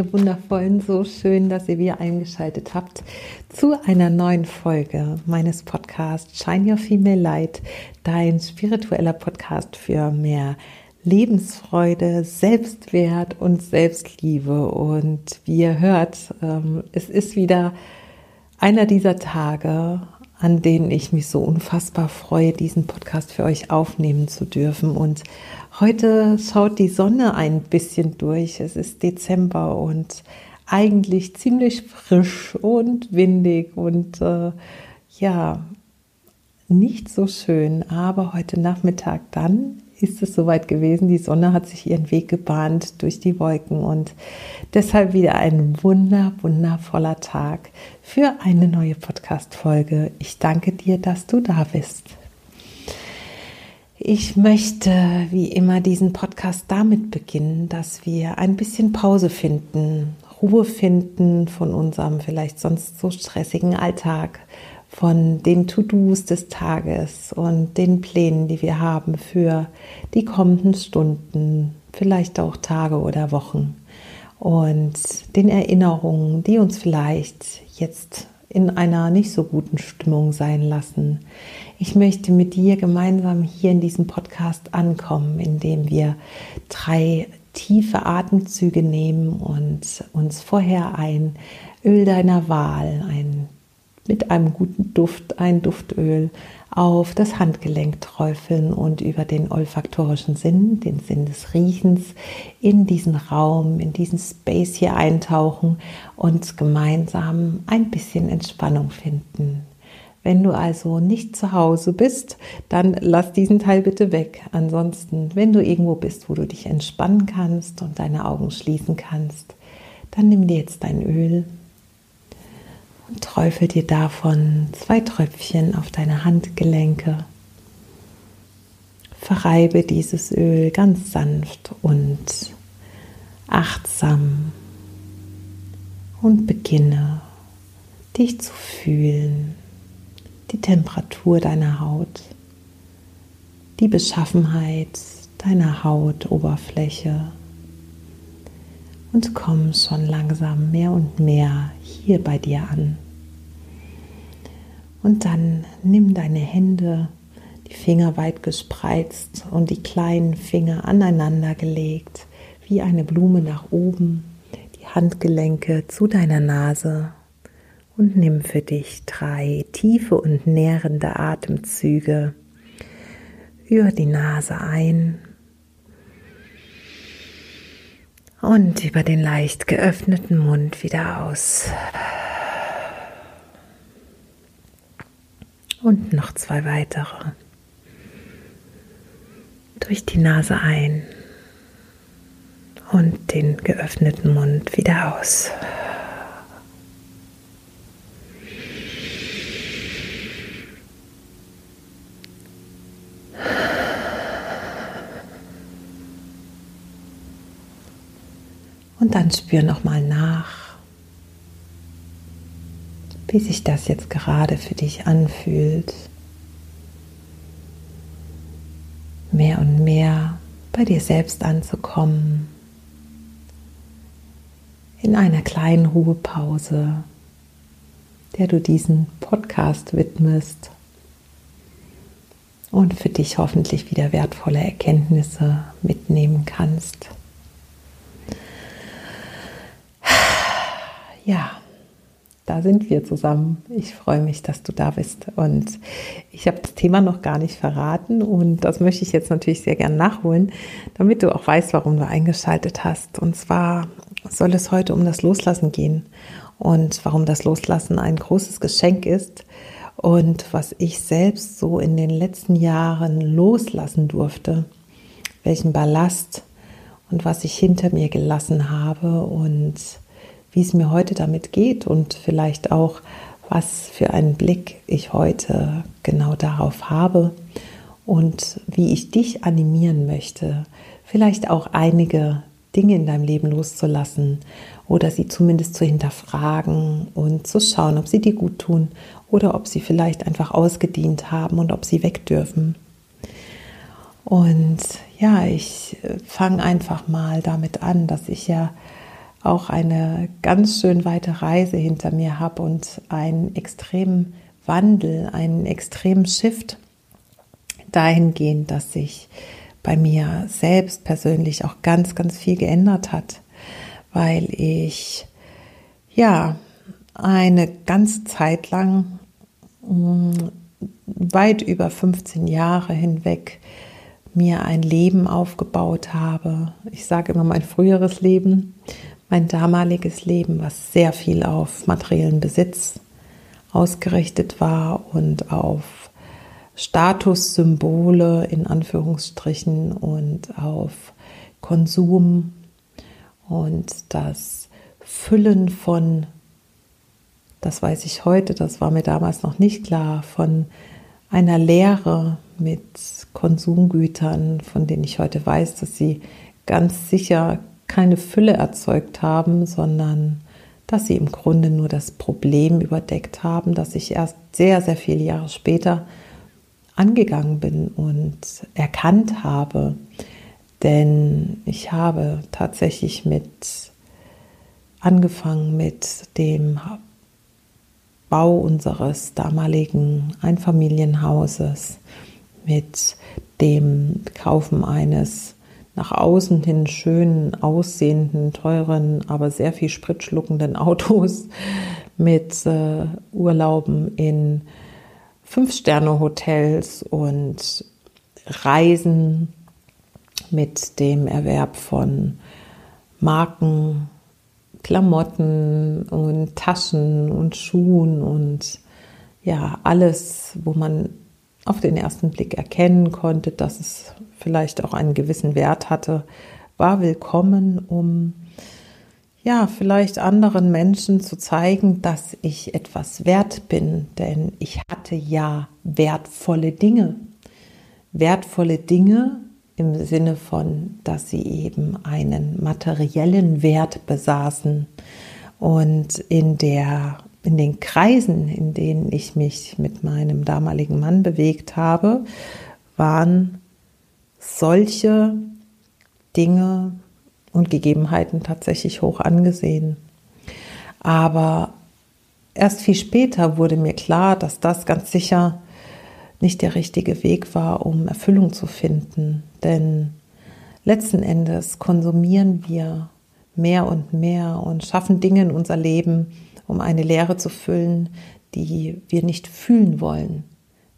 Ihr Wundervollen, so schön, dass ihr wieder eingeschaltet habt zu einer neuen Folge meines Podcasts Shine Your Female Light, dein spiritueller Podcast für mehr Lebensfreude, Selbstwert und Selbstliebe. Und wie ihr hört, ähm, es ist wieder einer dieser Tage, an denen ich mich so unfassbar freue, diesen Podcast für euch aufnehmen zu dürfen. Und heute schaut die Sonne ein bisschen durch. Es ist Dezember und eigentlich ziemlich frisch und windig und äh, ja, nicht so schön. Aber heute Nachmittag dann ist es soweit gewesen. Die Sonne hat sich ihren Weg gebahnt durch die Wolken und deshalb wieder ein wunder, wundervoller Tag für eine neue Podcast-Folge. Ich danke dir, dass du da bist. Ich möchte wie immer diesen Podcast damit beginnen, dass wir ein bisschen Pause finden, Ruhe finden von unserem vielleicht sonst so stressigen Alltag, von den To-Dos des Tages und den Plänen, die wir haben für die kommenden Stunden, vielleicht auch Tage oder Wochen. Und den Erinnerungen, die uns vielleicht jetzt in einer nicht so guten Stimmung sein lassen. Ich möchte mit dir gemeinsam hier in diesem Podcast ankommen, indem wir drei tiefe Atemzüge nehmen und uns vorher ein Öl deiner Wahl, ein mit einem guten Duft, ein Duftöl auf das Handgelenk träufeln und über den olfaktorischen Sinn, den Sinn des Riechens, in diesen Raum, in diesen Space hier eintauchen und gemeinsam ein bisschen Entspannung finden. Wenn du also nicht zu Hause bist, dann lass diesen Teil bitte weg. Ansonsten, wenn du irgendwo bist, wo du dich entspannen kannst und deine Augen schließen kannst, dann nimm dir jetzt dein Öl träufel dir davon zwei Tröpfchen auf deine Handgelenke. Verreibe dieses Öl ganz sanft und achtsam und beginne dich zu fühlen, die Temperatur deiner Haut, die Beschaffenheit deiner Hautoberfläche und komm schon langsam mehr und mehr hier bei dir an. Und dann nimm deine Hände, die Finger weit gespreizt und die kleinen Finger aneinander gelegt, wie eine Blume nach oben, die Handgelenke zu deiner Nase und nimm für dich drei tiefe und nährende Atemzüge über die Nase ein und über den leicht geöffneten Mund wieder aus. Und noch zwei weitere. Durch die Nase ein und den geöffneten Mund wieder aus. Und dann spür nochmal nach, wie sich das jetzt gerade für dich anfühlt. Mehr und mehr bei dir selbst anzukommen. In einer kleinen Ruhepause, der du diesen Podcast widmest und für dich hoffentlich wieder wertvolle Erkenntnisse mitnehmen kannst. Ja, da sind wir zusammen. Ich freue mich, dass du da bist. Und ich habe das Thema noch gar nicht verraten und das möchte ich jetzt natürlich sehr gern nachholen, damit du auch weißt, warum du eingeschaltet hast. Und zwar soll es heute um das Loslassen gehen und warum das Loslassen ein großes Geschenk ist und was ich selbst so in den letzten Jahren loslassen durfte, welchen Ballast und was ich hinter mir gelassen habe und wie es mir heute damit geht und vielleicht auch, was für einen Blick ich heute genau darauf habe und wie ich dich animieren möchte, vielleicht auch einige Dinge in deinem Leben loszulassen oder sie zumindest zu hinterfragen und zu schauen, ob sie dir gut tun oder ob sie vielleicht einfach ausgedient haben und ob sie weg dürfen. Und ja, ich fange einfach mal damit an, dass ich ja auch eine ganz schön weite Reise hinter mir habe und einen extremen Wandel, einen extremen Shift dahingehend, dass sich bei mir selbst persönlich auch ganz, ganz viel geändert hat, weil ich ja eine ganze Zeit lang mm, weit über 15 Jahre hinweg mir ein Leben aufgebaut habe. Ich sage immer mein früheres Leben, mein damaliges Leben, was sehr viel auf materiellen Besitz ausgerichtet war und auf Statussymbole in Anführungsstrichen und auf Konsum und das Füllen von, das weiß ich heute, das war mir damals noch nicht klar, von einer Lehre mit Konsumgütern, von denen ich heute weiß, dass sie ganz sicher keine Fülle erzeugt haben, sondern dass sie im Grunde nur das Problem überdeckt haben, das ich erst sehr, sehr viele Jahre später angegangen bin und erkannt habe. Denn ich habe tatsächlich mit angefangen mit dem Bau unseres damaligen Einfamilienhauses, mit dem Kaufen eines nach außen hin schönen, aussehenden, teuren, aber sehr viel Sprit schluckenden Autos, mit äh, Urlauben in Fünf-Sterne-Hotels und Reisen mit dem Erwerb von Marken, Klamotten und Taschen und Schuhen und ja, alles, wo man auf den ersten Blick erkennen konnte, dass es vielleicht auch einen gewissen Wert hatte, war willkommen, um ja, vielleicht anderen Menschen zu zeigen, dass ich etwas wert bin, denn ich hatte ja wertvolle Dinge. Wertvolle Dinge, im Sinne von, dass sie eben einen materiellen Wert besaßen. Und in, der, in den Kreisen, in denen ich mich mit meinem damaligen Mann bewegt habe, waren solche Dinge und Gegebenheiten tatsächlich hoch angesehen. Aber erst viel später wurde mir klar, dass das ganz sicher nicht der richtige Weg war, um Erfüllung zu finden. Denn letzten Endes konsumieren wir mehr und mehr und schaffen Dinge in unser Leben, um eine Leere zu füllen, die wir nicht fühlen wollen,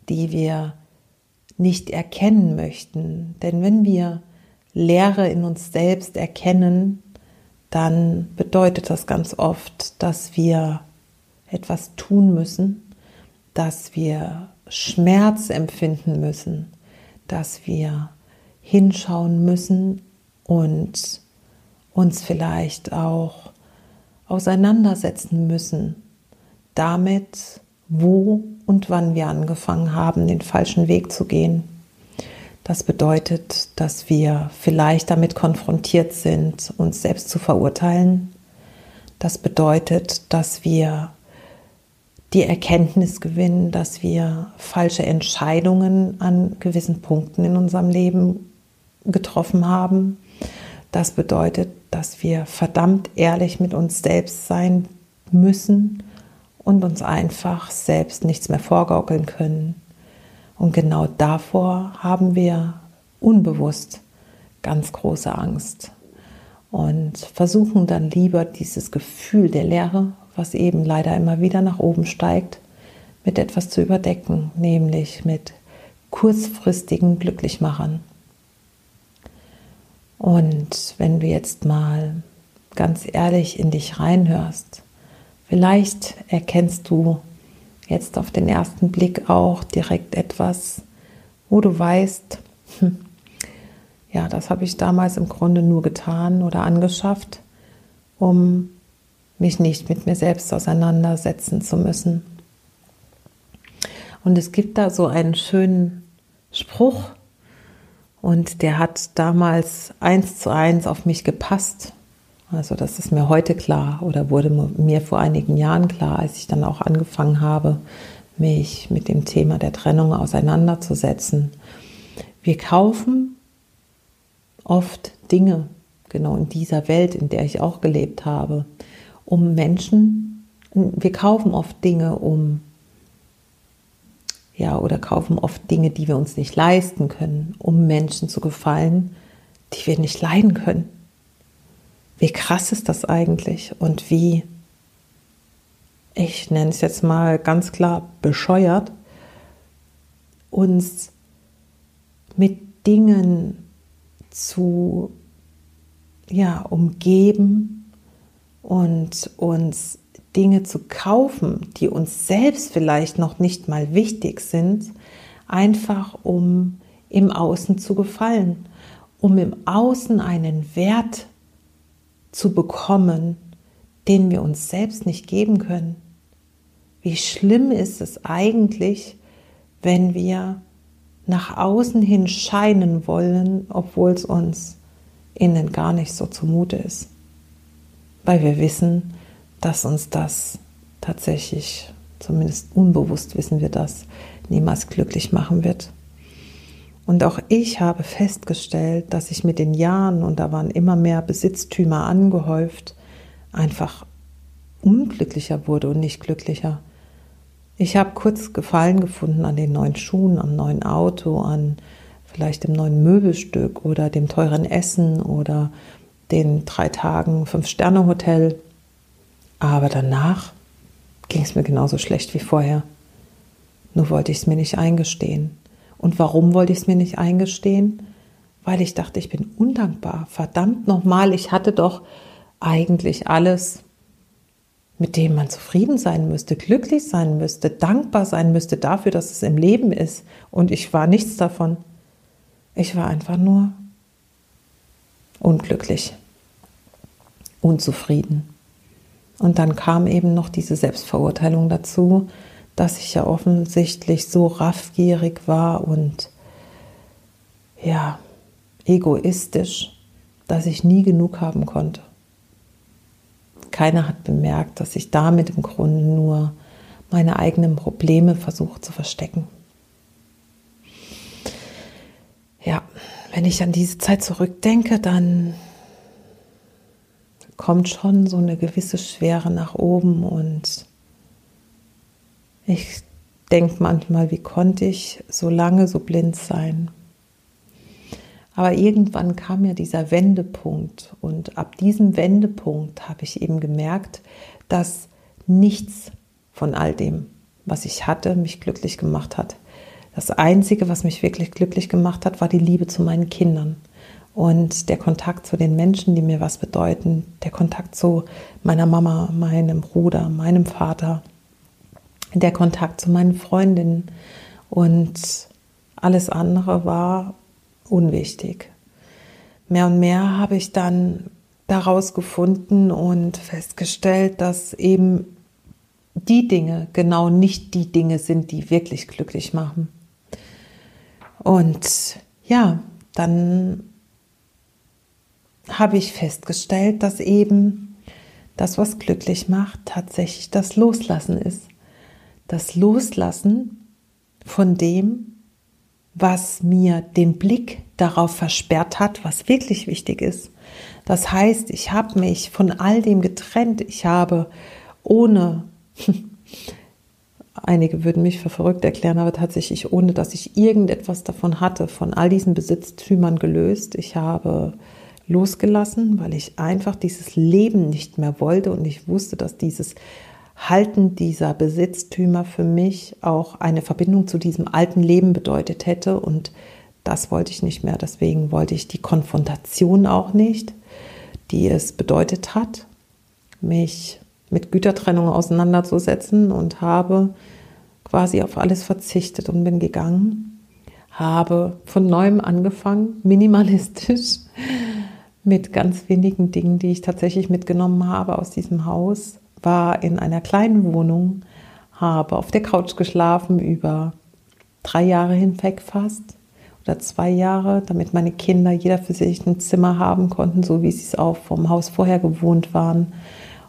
die wir nicht erkennen möchten. Denn wenn wir Leere in uns selbst erkennen, dann bedeutet das ganz oft, dass wir etwas tun müssen, dass wir Schmerz empfinden müssen, dass wir hinschauen müssen und uns vielleicht auch auseinandersetzen müssen damit, wo und wann wir angefangen haben, den falschen Weg zu gehen. Das bedeutet, dass wir vielleicht damit konfrontiert sind, uns selbst zu verurteilen. Das bedeutet, dass wir die Erkenntnis gewinnen, dass wir falsche Entscheidungen an gewissen Punkten in unserem Leben getroffen haben. Das bedeutet, dass wir verdammt ehrlich mit uns selbst sein müssen und uns einfach selbst nichts mehr vorgaukeln können. Und genau davor haben wir unbewusst ganz große Angst und versuchen dann lieber dieses Gefühl der Leere was eben leider immer wieder nach oben steigt, mit etwas zu überdecken, nämlich mit kurzfristigen Glücklichmachern. Und wenn du jetzt mal ganz ehrlich in dich reinhörst, vielleicht erkennst du jetzt auf den ersten Blick auch direkt etwas, wo du weißt, hm, ja, das habe ich damals im Grunde nur getan oder angeschafft, um mich nicht mit mir selbst auseinandersetzen zu müssen. Und es gibt da so einen schönen Spruch und der hat damals eins zu eins auf mich gepasst. Also das ist mir heute klar oder wurde mir vor einigen Jahren klar, als ich dann auch angefangen habe, mich mit dem Thema der Trennung auseinanderzusetzen. Wir kaufen oft Dinge, genau in dieser Welt, in der ich auch gelebt habe, um Menschen, wir kaufen oft Dinge, um ja, oder kaufen oft Dinge, die wir uns nicht leisten können, um Menschen zu gefallen, die wir nicht leiden können. Wie krass ist das eigentlich? Und wie, ich nenne es jetzt mal ganz klar, bescheuert, uns mit Dingen zu ja, umgeben und uns Dinge zu kaufen, die uns selbst vielleicht noch nicht mal wichtig sind, einfach um im Außen zu gefallen, um im Außen einen Wert zu bekommen, den wir uns selbst nicht geben können. Wie schlimm ist es eigentlich, wenn wir nach außen hin scheinen wollen, obwohl es uns innen gar nicht so zumute ist. Weil wir wissen, dass uns das tatsächlich, zumindest unbewusst wissen wir das, niemals glücklich machen wird. Und auch ich habe festgestellt, dass ich mit den Jahren, und da waren immer mehr Besitztümer angehäuft, einfach unglücklicher wurde und nicht glücklicher. Ich habe kurz Gefallen gefunden an den neuen Schuhen, am neuen Auto, an vielleicht dem neuen Möbelstück oder dem teuren Essen oder den drei Tagen Fünf-Sterne-Hotel. Aber danach ging es mir genauso schlecht wie vorher. Nur wollte ich es mir nicht eingestehen. Und warum wollte ich es mir nicht eingestehen? Weil ich dachte, ich bin undankbar. Verdammt nochmal, ich hatte doch eigentlich alles, mit dem man zufrieden sein müsste, glücklich sein müsste, dankbar sein müsste dafür, dass es im Leben ist. Und ich war nichts davon. Ich war einfach nur unglücklich, unzufrieden. Und dann kam eben noch diese Selbstverurteilung dazu, dass ich ja offensichtlich so raffgierig war und ja, egoistisch, dass ich nie genug haben konnte. Keiner hat bemerkt, dass ich damit im Grunde nur meine eigenen Probleme versuche zu verstecken. Ja, wenn ich an diese Zeit zurückdenke, dann kommt schon so eine gewisse Schwere nach oben und ich denke manchmal, wie konnte ich so lange so blind sein? Aber irgendwann kam ja dieser Wendepunkt und ab diesem Wendepunkt habe ich eben gemerkt, dass nichts von all dem, was ich hatte, mich glücklich gemacht hat. Das Einzige, was mich wirklich glücklich gemacht hat, war die Liebe zu meinen Kindern und der Kontakt zu den Menschen, die mir was bedeuten, der Kontakt zu meiner Mama, meinem Bruder, meinem Vater, der Kontakt zu meinen Freundinnen und alles andere war unwichtig. Mehr und mehr habe ich dann daraus gefunden und festgestellt, dass eben die Dinge genau nicht die Dinge sind, die wirklich glücklich machen. Und ja, dann habe ich festgestellt, dass eben das, was glücklich macht, tatsächlich das Loslassen ist das Loslassen von dem, was mir den Blick darauf versperrt hat, was wirklich wichtig ist. Das heißt, ich habe mich von all dem getrennt. Ich habe ohne, einige würden mich für verrückt erklären, aber tatsächlich ohne, dass ich irgendetwas davon hatte, von all diesen Besitztümern gelöst. Ich habe losgelassen, weil ich einfach dieses Leben nicht mehr wollte und ich wusste, dass dieses Halten dieser Besitztümer für mich auch eine Verbindung zu diesem alten Leben bedeutet hätte. Und das wollte ich nicht mehr. Deswegen wollte ich die Konfrontation auch nicht, die es bedeutet hat, mich mit Gütertrennung auseinanderzusetzen und habe quasi auf alles verzichtet und bin gegangen, habe von neuem angefangen, minimalistisch, mit ganz wenigen Dingen, die ich tatsächlich mitgenommen habe aus diesem Haus war in einer kleinen Wohnung, habe auf der Couch geschlafen über drei Jahre hinweg fast oder zwei Jahre, damit meine Kinder jeder für sich ein Zimmer haben konnten, so wie sie es auch vom Haus vorher gewohnt waren.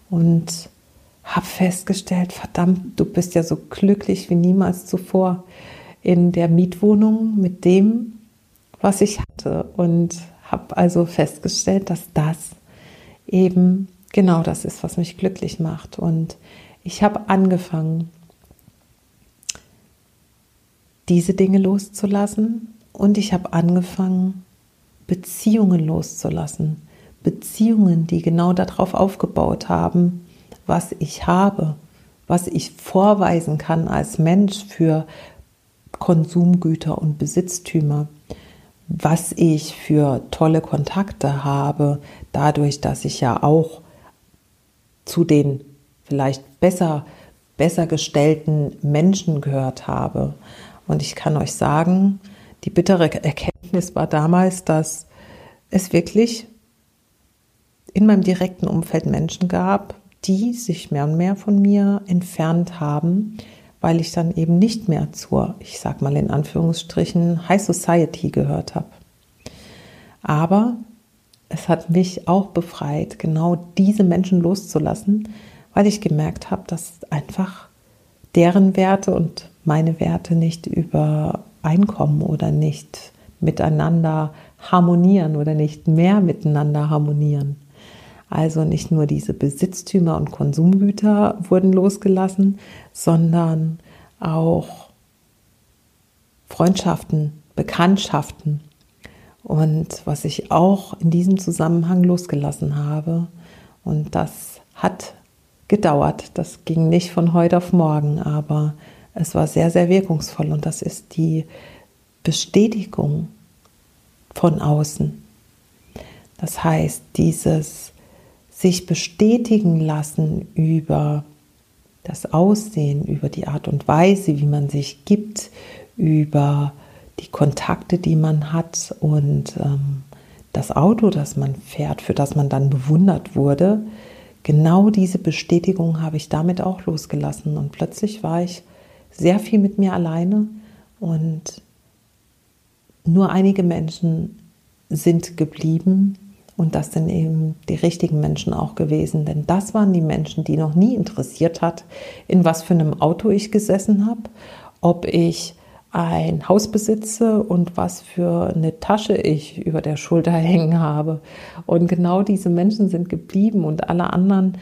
Und habe festgestellt, verdammt, du bist ja so glücklich wie niemals zuvor in der Mietwohnung mit dem, was ich hatte. Und habe also festgestellt, dass das eben genau das ist, was mich glücklich macht. Und ich habe angefangen, diese Dinge loszulassen und ich habe angefangen, Beziehungen loszulassen. Beziehungen, die genau darauf aufgebaut haben, was ich habe, was ich vorweisen kann als Mensch für Konsumgüter und Besitztümer, was ich für tolle Kontakte habe, dadurch, dass ich ja auch zu den vielleicht besser, besser gestellten Menschen gehört habe. Und ich kann euch sagen, die bittere Erkenntnis war damals, dass es wirklich in meinem direkten Umfeld Menschen gab, die sich mehr und mehr von mir entfernt haben, weil ich dann eben nicht mehr zur, ich sag mal in Anführungsstrichen, High Society gehört habe. Aber es hat mich auch befreit, genau diese Menschen loszulassen, weil ich gemerkt habe, dass einfach deren Werte und meine Werte nicht übereinkommen oder nicht miteinander harmonieren oder nicht mehr miteinander harmonieren. Also nicht nur diese Besitztümer und Konsumgüter wurden losgelassen, sondern auch Freundschaften, Bekanntschaften. Und was ich auch in diesem Zusammenhang losgelassen habe, und das hat gedauert, das ging nicht von heute auf morgen, aber es war sehr, sehr wirkungsvoll und das ist die Bestätigung von außen. Das heißt, dieses sich bestätigen lassen über das Aussehen, über die Art und Weise, wie man sich gibt, über die Kontakte, die man hat und ähm, das Auto, das man fährt, für das man dann bewundert wurde. Genau diese Bestätigung habe ich damit auch losgelassen und plötzlich war ich sehr viel mit mir alleine und nur einige Menschen sind geblieben, und das sind eben die richtigen Menschen auch gewesen, denn das waren die Menschen, die noch nie interessiert hat, in was für einem Auto ich gesessen habe, ob ich ein Haus besitze und was für eine Tasche ich über der Schulter hängen habe. Und genau diese Menschen sind geblieben und alle anderen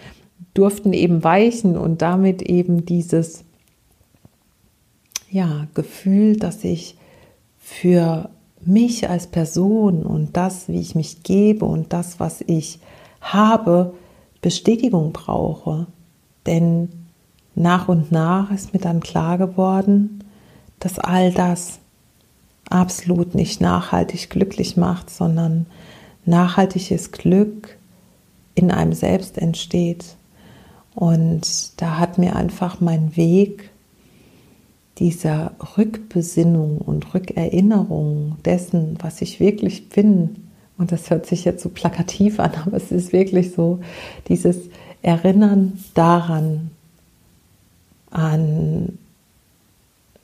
durften eben weichen und damit eben dieses ja, Gefühl, dass ich für mich als Person und das, wie ich mich gebe und das, was ich habe, Bestätigung brauche. Denn nach und nach ist mir dann klar geworden, dass all das absolut nicht nachhaltig glücklich macht, sondern nachhaltiges Glück in einem selbst entsteht. Und da hat mir einfach mein Weg dieser Rückbesinnung und Rückerinnerung dessen, was ich wirklich bin, und das hört sich jetzt so plakativ an, aber es ist wirklich so, dieses Erinnern daran, an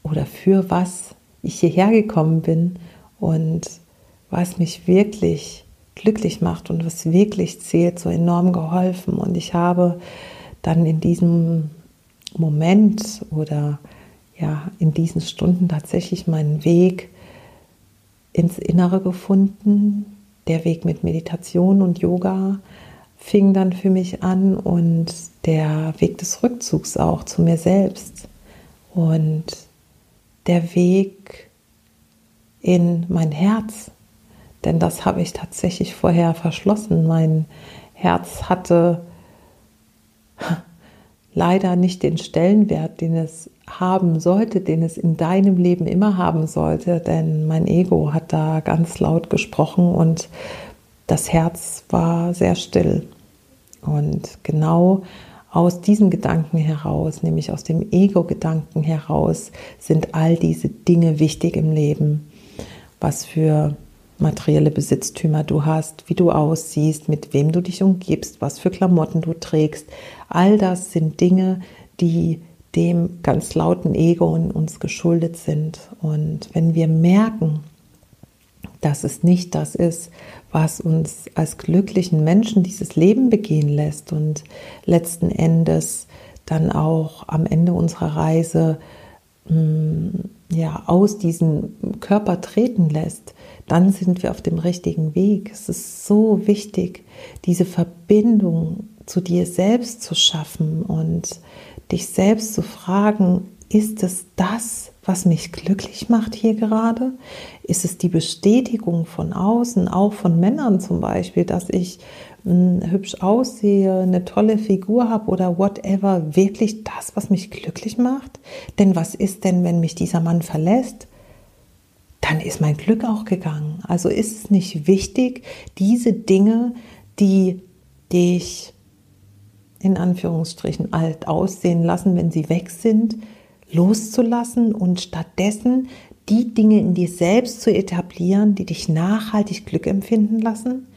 oder für was ich hierher gekommen bin und was mich wirklich glücklich macht und was wirklich zählt, so enorm geholfen. Und ich habe dann in diesem Moment oder ja in diesen Stunden tatsächlich meinen Weg ins Innere gefunden. Der Weg mit Meditation und Yoga fing dann für mich an und der Weg des Rückzugs auch zu mir selbst und der Weg in mein Herz, denn das habe ich tatsächlich vorher verschlossen. Mein Herz hatte leider nicht den Stellenwert, den es haben sollte, den es in deinem Leben immer haben sollte, denn mein Ego hat da ganz laut gesprochen und das Herz war sehr still. Und genau aus diesem Gedanken heraus, nämlich aus dem Ego-Gedanken heraus, sind all diese Dinge wichtig im Leben. Was für materielle Besitztümer du hast, wie du aussiehst, mit wem du dich umgibst, was für Klamotten du trägst. All das sind Dinge, die dem ganz lauten Ego in uns geschuldet sind. Und wenn wir merken, dass es nicht das ist, was uns als glücklichen Menschen dieses Leben begehen lässt und letzten Endes dann auch am Ende unserer Reise mm, ja, aus diesem Körper treten lässt, dann sind wir auf dem richtigen Weg. Es ist so wichtig, diese Verbindung zu dir selbst zu schaffen und dich selbst zu fragen, ist es das, was mich glücklich macht hier gerade? Ist es die Bestätigung von außen, auch von Männern zum Beispiel, dass ich mh, hm, hübsch aussehe, eine tolle Figur habe oder whatever, wirklich das, was mich glücklich macht? Denn was ist denn, wenn mich dieser Mann verlässt? Dann ist mein Glück auch gegangen. Also ist es nicht wichtig, diese Dinge, die dich in Anführungsstrichen alt aussehen lassen, wenn sie weg sind, loszulassen und stattdessen die Dinge in dir selbst zu etablieren, die dich nachhaltig Glück empfinden lassen,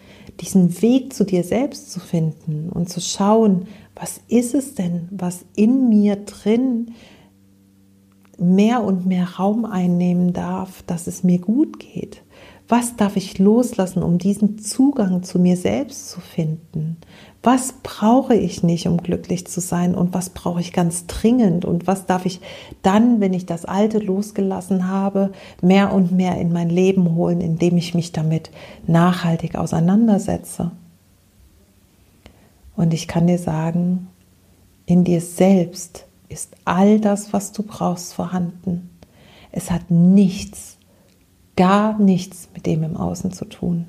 diesen Weg zu dir selbst zu finden und zu schauen, was ist es denn, was in mir drin mehr und mehr Raum einnehmen darf, dass es mir gut geht. Was darf ich loslassen, um diesen Zugang zu mir selbst zu finden? Was brauche ich nicht, um glücklich zu sein und was brauche ich ganz dringend und was darf ich dann, wenn ich das Alte losgelassen habe, mehr und mehr in mein Leben holen, indem ich mich damit nachhaltig auseinandersetze? Und ich kann dir sagen, in dir selbst ist all das, was du brauchst, vorhanden. Es hat nichts, gar nichts mit dem im Außen zu tun.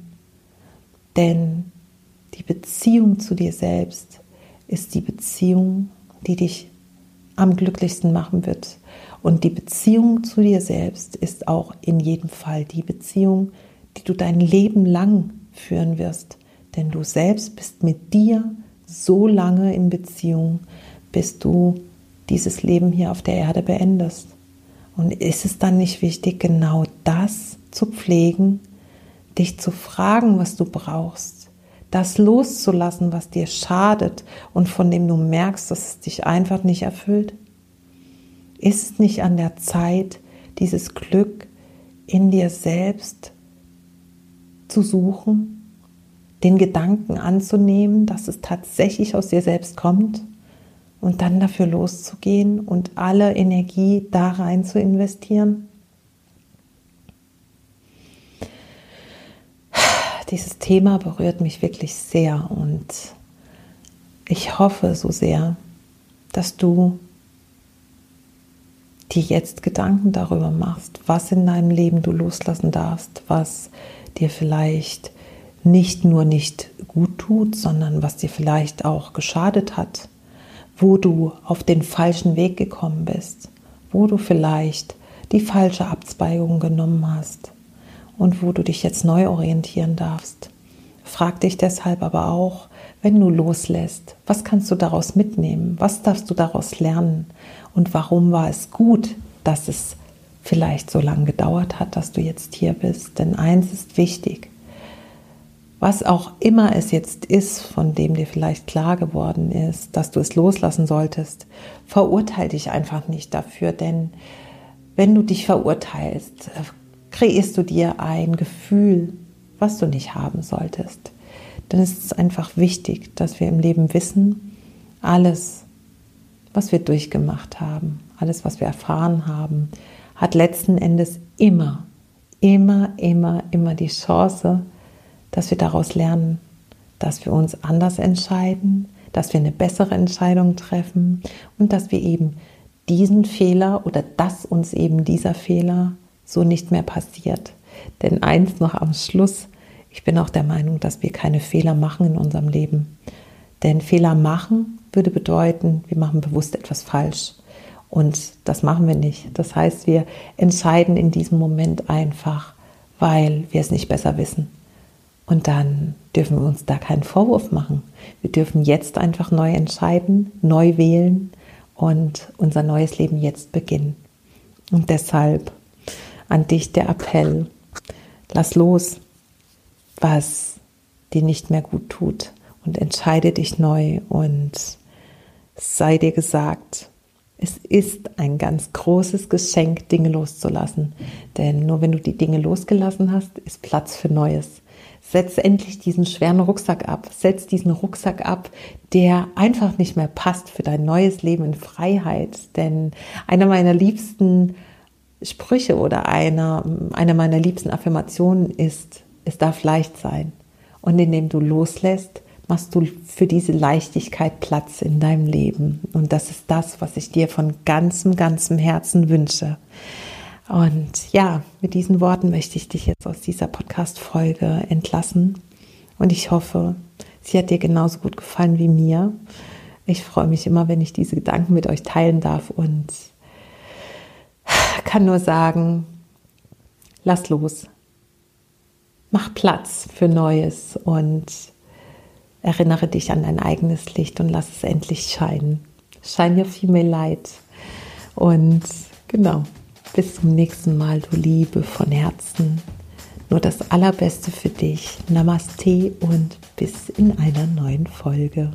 Denn die Beziehung zu dir selbst ist die Beziehung, die dich am glücklichsten machen wird. Und die Beziehung zu dir selbst ist auch in jedem Fall die Beziehung, die du dein Leben lang führen wirst. Denn du selbst bist mit dir so lange in Beziehung, bis du dieses Leben hier auf der Erde beendest. Und ist es dann nicht wichtig, genau das zu pflegen, dich zu fragen, was du brauchst, das loszulassen, was dir schadet und von dem du merkst, dass es dich einfach nicht erfüllt? Ist nicht an der Zeit, dieses Glück in dir selbst zu suchen, den Gedanken anzunehmen, dass es tatsächlich aus dir selbst kommt und dann dafür loszugehen und alle Energie da rein zu investieren? Dieses Thema berührt mich wirklich sehr und ich hoffe so sehr, dass du dir jetzt Gedanken darüber machst, was in deinem Leben du loslassen darfst, was dir vielleicht nicht nur nicht gut tut, sondern was dir vielleicht auch geschadet hat, wo du auf den falschen Weg gekommen bist, wo du vielleicht die falsche Abzweigung genommen hast, und wo du dich jetzt neu orientieren darfst. Frag dich deshalb aber auch, wenn du loslässt, was kannst du daraus mitnehmen? Was darfst du daraus lernen? Und warum war es gut, dass es vielleicht so lange gedauert hat, dass du jetzt hier bist? Denn eins ist wichtig. Was auch immer es jetzt ist, von dem dir vielleicht klar geworden ist, dass du es loslassen solltest, verurteile dich einfach nicht dafür, denn wenn du dich verurteilst, kreierst du dir ein Gefühl, was du nicht haben solltest. Denn es ist einfach wichtig, dass wir im Leben wissen, alles, was wir durchgemacht haben, alles, was wir erfahren haben, hat letzten Endes immer, immer, immer, immer die Chance, dass wir daraus lernen, dass wir uns anders entscheiden, dass wir eine bessere Entscheidung treffen und dass wir eben diesen Fehler oder dass uns eben dieser Fehler so nicht mehr passiert. Denn eins noch am Schluss, ich bin auch der Meinung, dass wir keine Fehler machen in unserem Leben. Denn Fehler machen würde bedeuten, wir machen bewusst etwas falsch. Und das machen wir nicht. Das heißt, wir entscheiden in diesem Moment einfach, weil wir es nicht besser wissen. Und dann dürfen wir uns da keinen Vorwurf machen. Wir dürfen jetzt einfach neu entscheiden, neu wählen und unser neues Leben jetzt beginnen. Und deshalb an dich der Appell. Lass los, was dir nicht mehr gut tut und entscheide dich neu und sei dir gesagt, es ist ein ganz großes Geschenk, Dinge loszulassen. Denn nur wenn du die Dinge losgelassen hast, ist Platz für Neues. Setz endlich diesen schweren Rucksack ab. Setz diesen Rucksack ab, der einfach nicht mehr passt für dein neues Leben in Freiheit. Denn einer meiner liebsten Sprüche oder einer, eine meiner liebsten Affirmationen ist, es darf leicht sein. Und indem du loslässt, machst du für diese Leichtigkeit Platz in deinem Leben. Und das ist das, was ich dir von ganzem, ganzem Herzen wünsche. Und ja, mit diesen Worten möchte ich dich jetzt aus dieser Podcast-Folge entlassen. Und ich hoffe, sie hat dir genauso gut gefallen wie mir. Ich freue mich immer, wenn ich diese Gedanken mit euch teilen darf und kann nur sagen, lass los. Mach Platz für Neues und erinnere dich an dein eigenes Licht und lass es endlich scheinen. Shine your female light. Und genau, bis zum nächsten Mal, du Liebe von Herzen. Nur das Allerbeste für dich. Namaste und bis in einer neuen Folge.